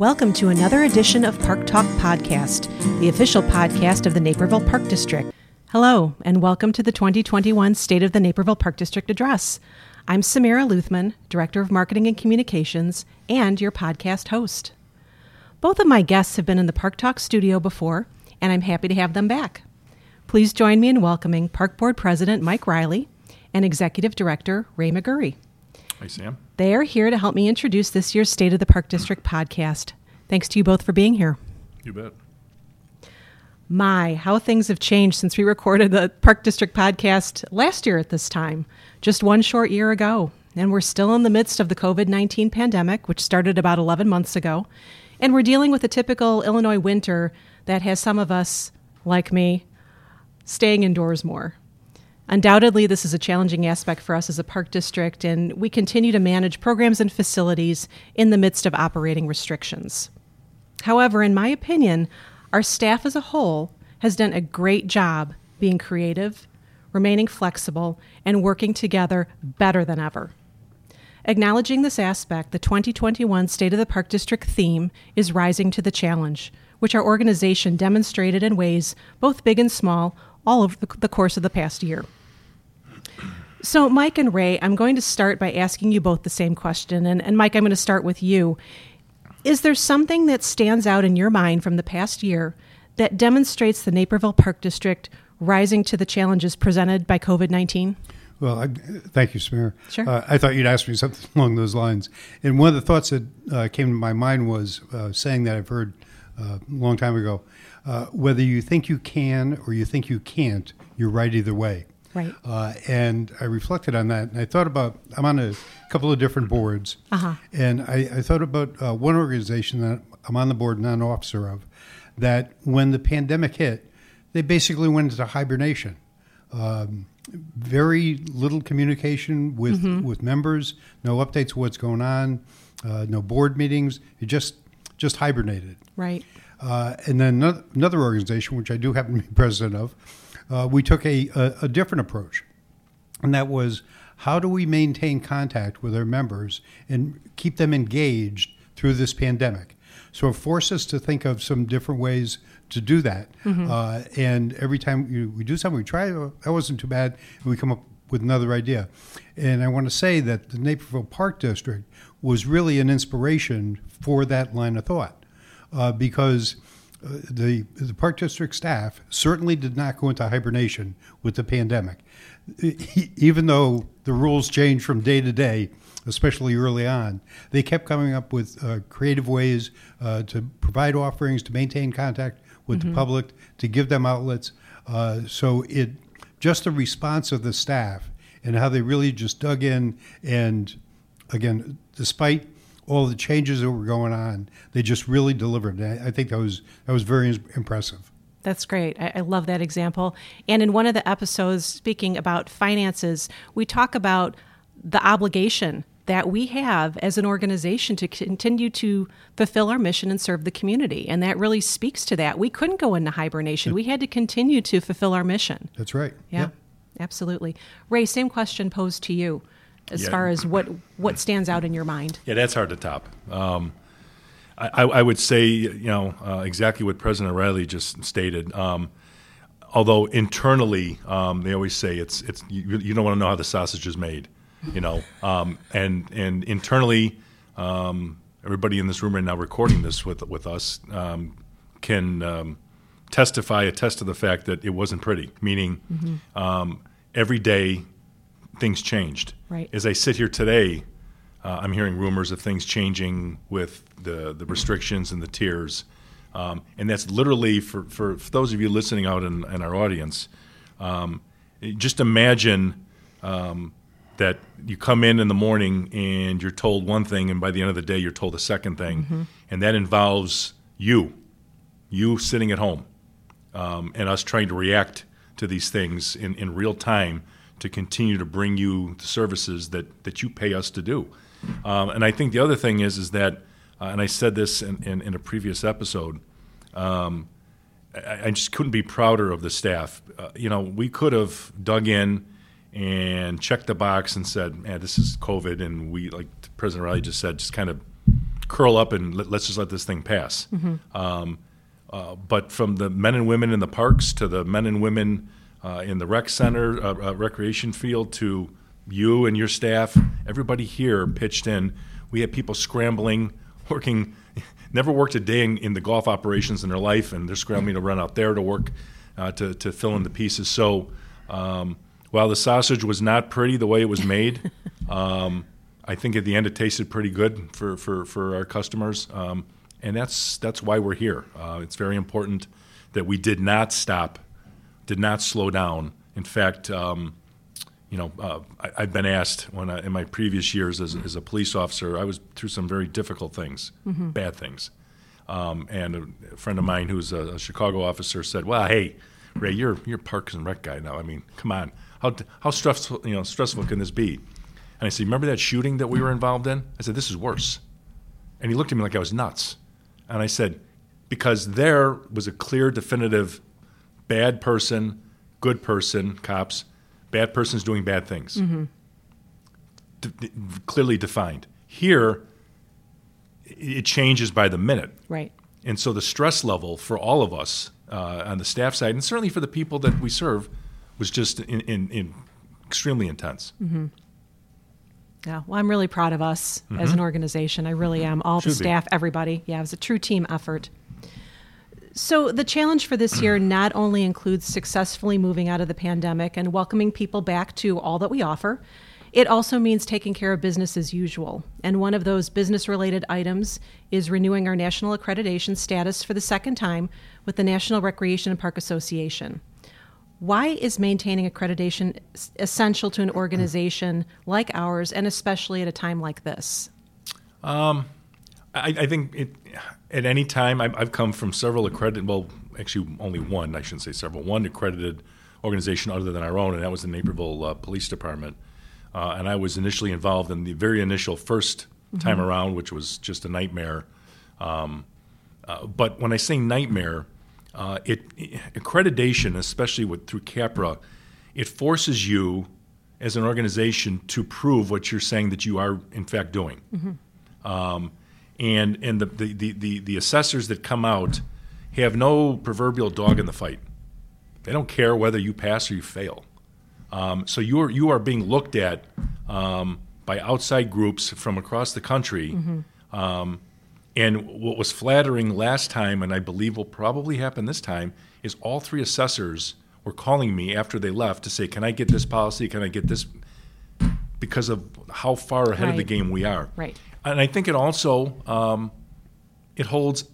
Welcome to another edition of Park Talk Podcast, the official podcast of the Naperville Park District. Hello, and welcome to the 2021 State of the Naperville Park District Address. I'm Samira Luthman, Director of Marketing and Communications, and your podcast host. Both of my guests have been in the Park Talk studio before, and I'm happy to have them back. Please join me in welcoming Park Board President Mike Riley and Executive Director Ray McGurry. Hi, Sam. They are here to help me introduce this year's State of the Park District podcast. Thanks to you both for being here. You bet. My, how things have changed since we recorded the Park District podcast last year at this time, just one short year ago. And we're still in the midst of the COVID 19 pandemic, which started about 11 months ago. And we're dealing with a typical Illinois winter that has some of us, like me, staying indoors more. Undoubtedly, this is a challenging aspect for us as a park district, and we continue to manage programs and facilities in the midst of operating restrictions. However, in my opinion, our staff as a whole has done a great job being creative, remaining flexible, and working together better than ever. Acknowledging this aspect, the 2021 State of the Park District theme is Rising to the Challenge, which our organization demonstrated in ways both big and small all over the course of the past year. So, Mike and Ray, I'm going to start by asking you both the same question. And, and Mike, I'm going to start with you. Is there something that stands out in your mind from the past year that demonstrates the Naperville Park District rising to the challenges presented by COVID 19? Well, I, thank you, Samir. Sure. Uh, I thought you'd ask me something along those lines. And one of the thoughts that uh, came to my mind was uh, saying that I've heard uh, a long time ago uh, whether you think you can or you think you can't, you're right either way. Right. Uh, and I reflected on that, and I thought about I'm on a couple of different boards, Uh-huh. and I, I thought about uh, one organization that I'm on the board, and an officer of, that when the pandemic hit, they basically went into hibernation. Um, very little communication with with members, no updates of what's going on, uh, no board meetings. It just just hibernated. Right. Uh, and then ano- another organization, which I do happen to be president of, uh, we took a, a, a different approach. And that was how do we maintain contact with our members and keep them engaged through this pandemic? So it forced us to think of some different ways to do that. Uh, and every time we, we do something, we try, oh, that wasn't too bad, and we come up with another idea. And I want to say that the Naperville Park District was really an inspiration for that line of thought uh, because the the park district staff certainly did not go into hibernation with the pandemic, even though the rules changed from day to day. Especially early on, they kept coming up with uh, creative ways uh, to provide offerings, to maintain contact with the public, to give them outlets. Uh, so it just the response of the staff and how they really just dug in and again, despite all the changes that were going on, they just really delivered. I I think that was that was very impressive. That's great. I, I love that example. And in one of the episodes, speaking about finances, we talk about the obligation that we have as an organization to continue to fulfill our mission and serve the community. And that really speaks to that. We couldn't go into hibernation, we had to continue to fulfill our mission. That's right. Yeah, absolutely. Ray, same question posed to you as Yeah. far as what, what stands out in your mind. Yeah, that's hard to top. Um, I, I would say, you know, uh, exactly what President Riley just stated. Um, although internally, um, they always say it's it's you, you don't want to know how the sausage is made, you know, um, and and internally, um, everybody in this room right now recording this with with us um, can um, testify, attest to the fact that it wasn't pretty. Meaning, um, every day things changed. Right. As I sit here today, uh, I'm hearing rumors of things changing with the, the restrictions and the tiers. Um, and that's literally for, for, for those of you listening out in, in our audience, um, just imagine um, that you come in in the morning and you're told one thing, and by the end of the day, you're told a second thing. And that involves you, you sitting at home um, and us trying to react to these things in, in real time to continue to bring you the services that, that you pay us to do. Um, and I think the other thing is is that, uh, and I said this in, in, in a previous episode, um, I, I just couldn't be prouder of the staff. Uh, you know, we could have dug in and checked the box and said, "Man, this is COVID," and we, like President Riley just said, just kind of curl up and let, us just let this thing pass. Um, uh, but from the men and women in the parks to the men and women uh, in the rec center, uh, uh, recreation field, to you and your staff, everybody here pitched in. We had people scrambling, working, never worked a day in, in the golf operations in their life, and they're scrambling to run out there to work uh, to, to fill in the pieces. So um, while the sausage was not pretty the way it was made, um, I think at the end it tasted pretty good for, for, for our customers. Um, and that's, that's why we're here. Uh, it's very important that we did not stop, did not slow down. In fact, um, you know, uh, I, have been asked when I, in my previous years as, as, a police officer, I was through some very difficult things, mm-hmm. bad things. Um, and a friend of mine who's a, a, Chicago officer said, "Well, hey, Ray, you're you're Parks and Rec guy now. I mean, come on, how how stressful you know stressful can this be?" And I said, "Remember that shooting that we were involved in?" I said, "This is worse." And he looked at me like I was nuts. And I said, "Because there was a clear, definitive, bad person, good person, cops." Bad person's doing bad things. Mm-hmm. D- clearly defined. Here, it changes by the minute. Right. And so the stress level for all of us uh, on the staff side, and certainly for the people that we serve, was just in, in, in extremely intense. Mm-hmm. Yeah, well, I'm really proud of us mm-hmm. as an organization. I really am. All Should the staff, be. everybody. Yeah, it was a true team effort. So, the challenge for this year not only includes successfully moving out of the pandemic and welcoming people back to all that we offer, it also means taking care of business as usual. And one of those business related items is renewing our national accreditation status for the second time with the National Recreation and Park Association. Why is maintaining accreditation essential to an organization like ours, and especially at a time like this? Um, I, I think it, at any time, I've, I've come from several accredited, well, actually only one, I shouldn't say several, one accredited organization other than our own, and that was the Naperville uh, Police Department. Uh, and I was initially involved in the very initial 1st mm-hmm. time around, which was just a nightmare. Um, uh, but when I say nightmare, uh, it, it, accreditation, especially with through CAPRA, it forces you as an organization to prove what you're saying that you are in fact doing. Mm-hmm. Um, and and the, the, the, the, assessors that come out have no proverbial dog in the fight. They don't care whether you pass or you fail. Um, so you are you are being looked at um, by outside groups from across the country. Mm-hmm. Um, and what was flattering last time, and I believe will probably happen this time, is all three assessors were calling me after they left to say, "Can I get this policy? Can I get this?" Because of how far ahead right. of the game we are. Right and I think it also um, it holds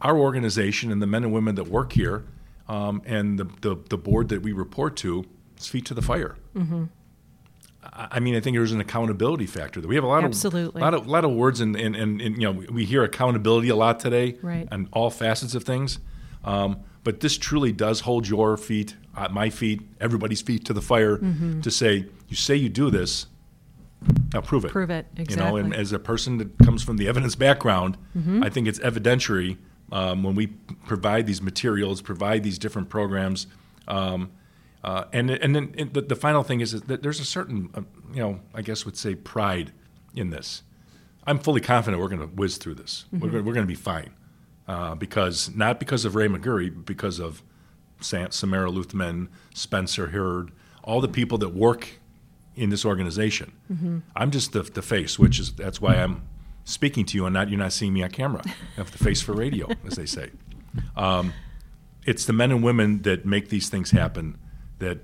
our organization and the men and women that work here um, and the, the, the board that we report to feet to the fire. Mm-hmm. I mean, I think there's an accountability factor. That We have a lot Absolutely. of lot of lot of words, and, and, and, and, you know we hear accountability a lot today, right. on all facets of things. Um, but this truly does hold your feet, uh, my feet, everybody's feet to the fire mm-hmm. to say, you say you do this, now prove it. Prove it exactly. You know, and as a person that comes from the evidence background, mm-hmm. I think it's evidentiary um, when we provide these materials, provide these different programs. Um, uh, and and then and the, the, final thing is, is, that there's a certain, uh, you know, I guess would say pride in this. I'm fully confident we're going to whiz through this. Mm-hmm. We're, we're going to be fine uh, because not because of Ray McGurry, but because of Sam, Samara Luthman, Spencer Hurd, all the people that work in this organization. Mm-hmm. I'm just the, the face, which is that's why I'm speaking to you and not you're not seeing me on camera. I have the face for radio, as they say. Um, it's the men and women that make these things happen that,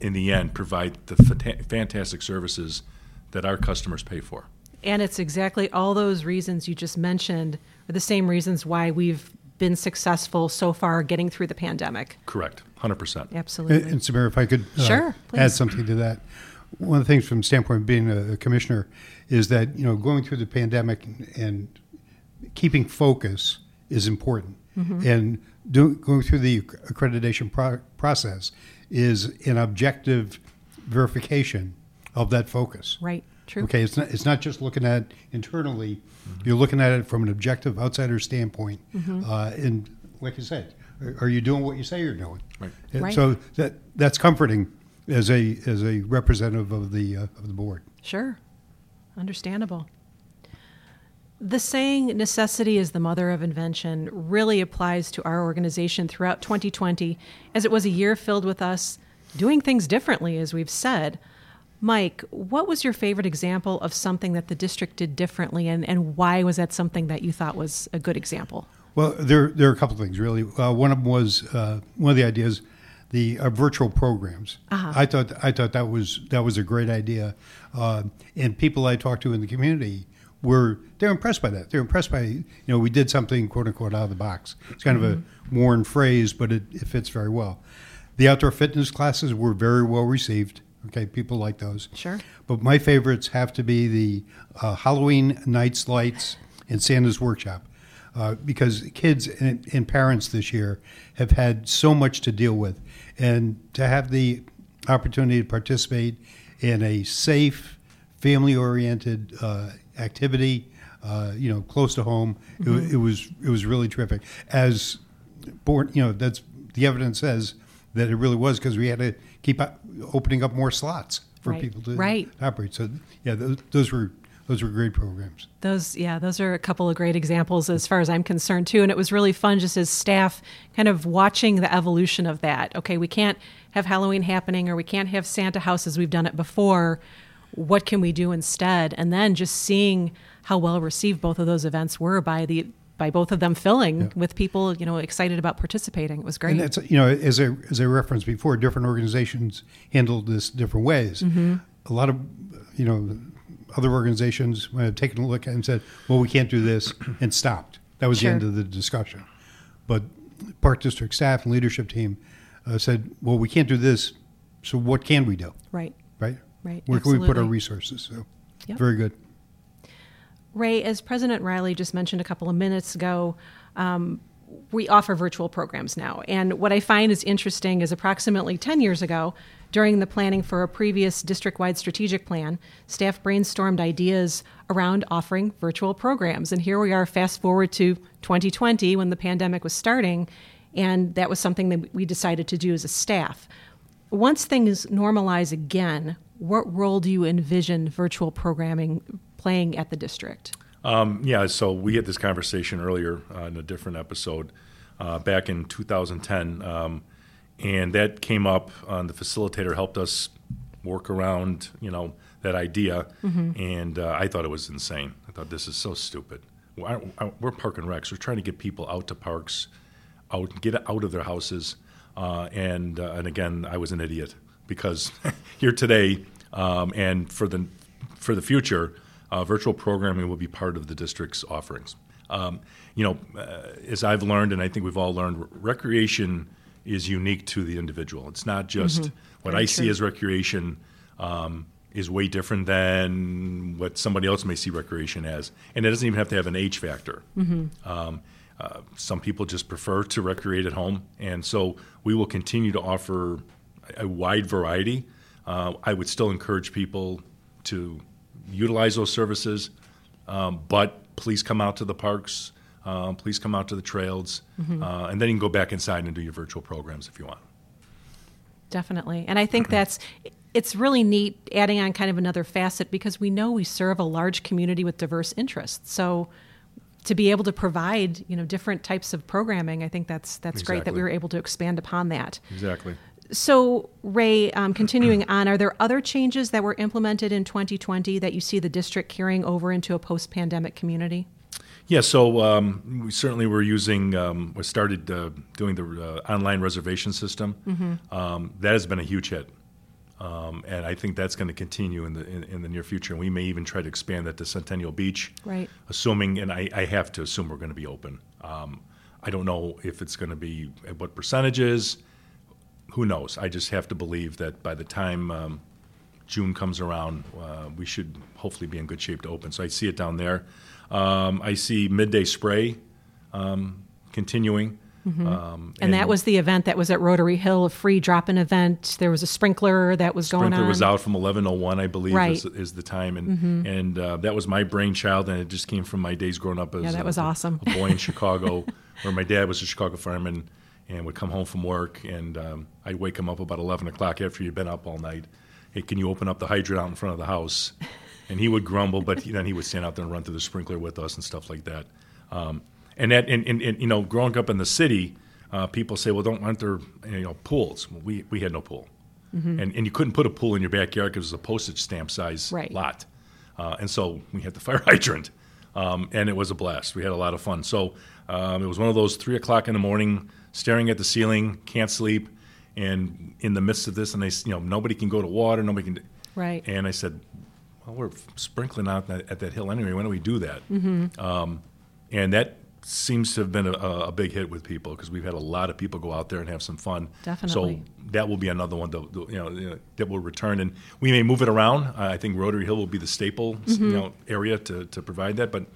in the end, provide the fantastic services that our customers pay for. And it's exactly all those reasons you just mentioned are the same reasons why we've been successful so far getting through the pandemic. Correct, 100%. Absolutely. And, and Samir, if I could uh, sure, add something to that one of the things from the standpoint of being a, commissioner is that you know going through the pandemic and keeping focus is important, mm-hmm. and do, going through the accreditation pro- process is an objective verification of that focus. Right. True. Okay. It's not. It's not just looking at internally. Mm-hmm. You're looking at it from an objective outsider standpoint, mm-hmm. uh, and like you said, are, are, you doing what you say you're doing? Right. right. So that that's comforting as a as a representative of the uh, of the board. Sure, understandable. The saying, necessity is the mother of invention, really applies to our organization throughout 2020, as it was a year filled with us doing things differently, as we've said. Mike, what was your favorite example of something that the district did differently, and, and why was that something that you thought was a good example? Well, there, there are a couple of things, really. Uh, one of them was uh, one of the ideas the uh, virtual programs. Uh-huh. I thought I thought that was that was a great idea, uh, and people I talked to in the community were they're impressed by that. They're impressed by you know we did something quote unquote out of the box. It's kind mm-hmm. of a mm-hmm. worn phrase, but it, it fits very well. The outdoor fitness classes were very well received. Okay, people like those. Sure. But my favorites have to be the uh, Halloween Nights Lights and Santa's Workshop. Uh, because kids and, and, parents this year have had so much to deal with and to have the opportunity to participate in a safe, family-oriented uh, activity, uh, you know, close to home, mm-hmm. it, it, was it was really terrific. As born, you know, that's the evidence says that it really was because we had to keep opening up more slots for right. people to right. operate. So yeah, those, those were those were great programs. Those, yeah, those are a couple of great examples as far as I'm concerned too. And it was really fun just as staff kind of watching the evolution of that. Okay, we can't have Halloween happening or we can't have Santa House as we've done it before. What can we do instead? And then just seeing how well received both of those events were by the by both of them filling yeah. with people, you know, excited about participating. It was great. And that's you know, as I as I referenced before, different organizations handled this different ways. Mm-hmm. A lot of you know other organizations have taken a look at and said, well, we can't do this, and stopped. That was sure. the end of the discussion. But Park District staff and leadership team uh, said, well, we can't do this, so what can we do? Right. Right? Right. Where Absolutely. can we put our resources? So, yep. very good. Ray, as President Riley just mentioned a couple of minutes ago, um, we offer virtual programs now. And what I find is interesting is approximately 10 years ago, during the planning for a previous district wide strategic plan, staff brainstormed ideas around offering virtual programs. And here we are, fast forward to 2020 when the pandemic was starting, and that was something that we decided to do as a staff. Once things normalize again, what role do you envision virtual programming playing at the district? Um, yeah, so we had this conversation earlier uh, in a different episode uh, back in 2010. Um, and that came up. Uh, the facilitator helped us work around, you know, that idea, mm-hmm. and uh, I thought it was insane. I thought this is so stupid. We're, we're park and recs. We're trying to get people out to parks, out get out of their houses, uh, and uh, and again, I was an idiot because here today, um, and for the for the future, uh, virtual programming will be part of the district's offerings. Um, you know, uh, as I've learned, and I think we've all learned, recreation is unique to the individual. It's not just mm-hmm. what Very I true. see as recreation um, is way different than what somebody else may see recreation as, and it doesn't even have to have an age factor. Mm-hmm. Um, uh, some people just prefer to recreate at home, and so we will continue to offer a wide variety. Uh, I would still encourage people to utilize those services, um, but please come out to the parks. Uh, please come out to the trails, mm-hmm. uh, and then you can go back inside and do your virtual programs if you want. Definitely, and I think that's it's really neat adding on kind of another facet because we know we serve a large community with diverse interests. So to be able to provide you know different types of programming, I think that's that's exactly. great that we were able to expand upon that. Exactly. So, Ray, um, continuing on, are there other changes that were implemented in 2020 that you see the district carrying over into a post pandemic community? Yeah, so um, we certainly were using, um, we started uh, doing the uh, online reservation system. Mm-hmm. Um, that has been a huge hit. Um, and I think that's going to continue in the in, in, the near future. And we may even try to expand that to Centennial Beach, right? Assuming, and I, I have to assume we're going to be open. Um, I don't know if it's going to be at what percentages. Who knows? I just have to believe that by the time um, June comes around, uh, we should hopefully be in good shape to open. So I see it down there. Um, I see midday spray um, continuing. Mm-hmm. Um, and, and, that was the event that was at Rotary Hill, a free drop-in event. There was a sprinkler that was going on. Sprinkler was out from 11:01, I believe, right. is, is, the time, and mm-hmm. and uh, that was my brainchild, and it just came from my days growing up as yeah, that was a, awesome. a boy in Chicago, where my dad was a Chicago fireman, and would come home from work, and um, I'd wake him up about 11 o'clock after he'd been up all night. Hey, can you open up the hydrant out in front of the house? and he would grumble, but then he would stand out there and run through the sprinkler with us and stuff like that. Um, and that, and, and, and, you know, growing up in the city, uh, people say, "Well, don't aren't there you know pools?" Well, we we had no pool, and and you couldn't put a pool in your backyard because it was a postage stamp size Right. lot, uh, and so we had the fire hydrant, um, and it was a blast. We had a lot of fun. So um, it was one of those three o'clock in the morning, staring at the ceiling, can't sleep, and in the midst of this, and they you know nobody can go to water, nobody can. Right. And I said, "Well, we're sprinkling out that, at that hill anyway. Why don't we do that?" Um, and that seems to have been a, a big hit with people because we've had a lot of people go out there and have some fun. Definitely. So that will be another one that, you know, you know, that will return, and we may move it around. I think Rotary Hill will be the staple, you know, area to, to provide that. But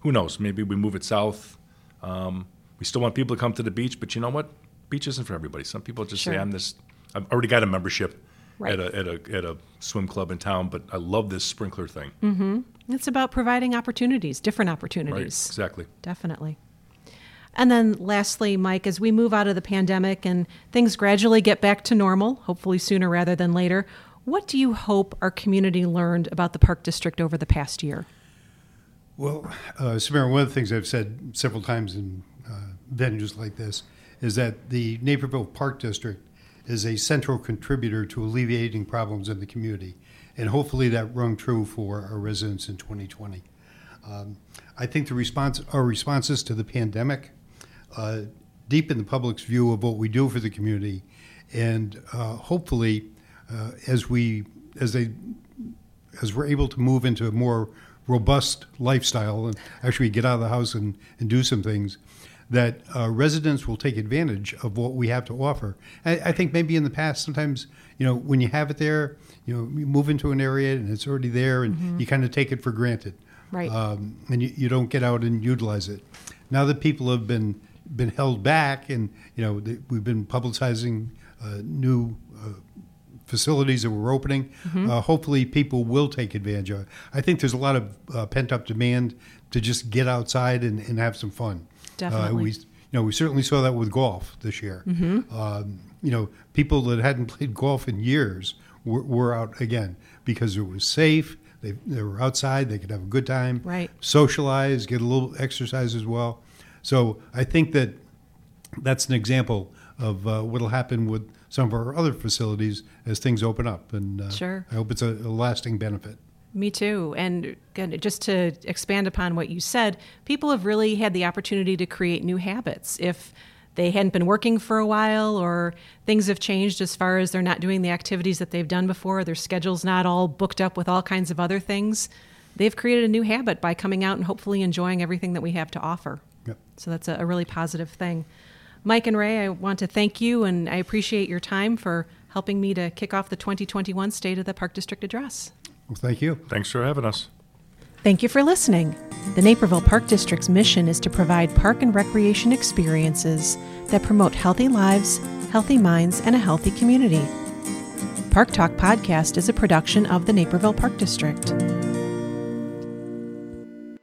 who knows? Maybe we move it south. Um, we still want people to come to the beach, but you know what? Beach isn't for everybody. Some people just say, "I'm this. I've already got a membership." Right. At a, at a at a swim club in town, but I love this sprinkler thing. It's about providing opportunities, different Right, opportunities. exactly. Definitely. And then lastly, Mike, as we move out of the pandemic and things gradually get back to normal, hopefully sooner rather than later, what do you hope our community learned about the Park District over the past year? Well, uh, Samara, one of the things I've said several times in venues like this is that the Naperville Park District is a central contributor to alleviating problems in the community. And hopefully that rung true for our residents in 2020. Um, I think the response, our responses to the pandemic uh, deepen the public's view of what we do for the community, and uh, hopefully, uh, as we as they as we're able to move into a more robust lifestyle and actually get out of the house and, and do some things, that uh, residents will take advantage of what we have to offer. I, I think maybe in the past, sometimes, you know, when you have it there, you know, you move into an area and it's already there and you kind of take it for granted. Right. Um, and you, you don't get out and utilize it. Now that people have been been held back and, you know, we've been publicizing uh, new uh, facilities that we're opening. Uh, hopefully, people will take advantage of it. I think there's a lot of uh, pent up demand to just get outside and, and have some fun. Definitely. Uh, we, you know, we certainly saw that with golf this year. Um, you know, people that hadn't played golf in years were, were out again because it was safe. They, they were outside. They could have a good time. Right. Socialize, get a little exercise as well. So I think that that's an example of uh, what'll happen with some of our other facilities as things open up. And uh, Sure. I hope it's a, a lasting benefit. Me too. And again, just to expand upon what you said, people have really had the opportunity to create new habits. If they hadn't been working for a while or things have changed as far as they're not doing the activities that they've done before, their schedule's not all booked up with all kinds of other things, they've created a new habit by coming out and hopefully enjoying everything that we have to offer. Yep. So that's a, a really positive thing. Mike and Ray, I want to thank you and I appreciate your time for helping me to kick off the 2021 State of the Park District Address. Well, thank you. Thanks for having us. Thank you for listening. The Naperville Park District's mission is to provide park and recreation experiences that promote healthy lives, healthy minds, and a healthy community. Park Talk Podcast is a production of the Naperville Park District.